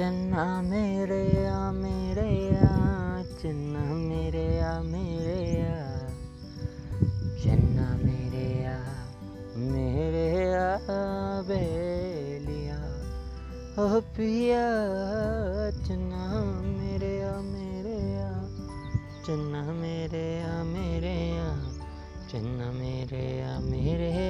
चन्ना मेरे आ मेरे आ चन्ना मेरे आ मेरे आ चन्ना मेरे आ मेरे आ बेलिया ओ पिया चन्ना मेरे आ मेरे आ चन्ना मेरे आ मेरे आ चन्ना मेरे आ मेरे आ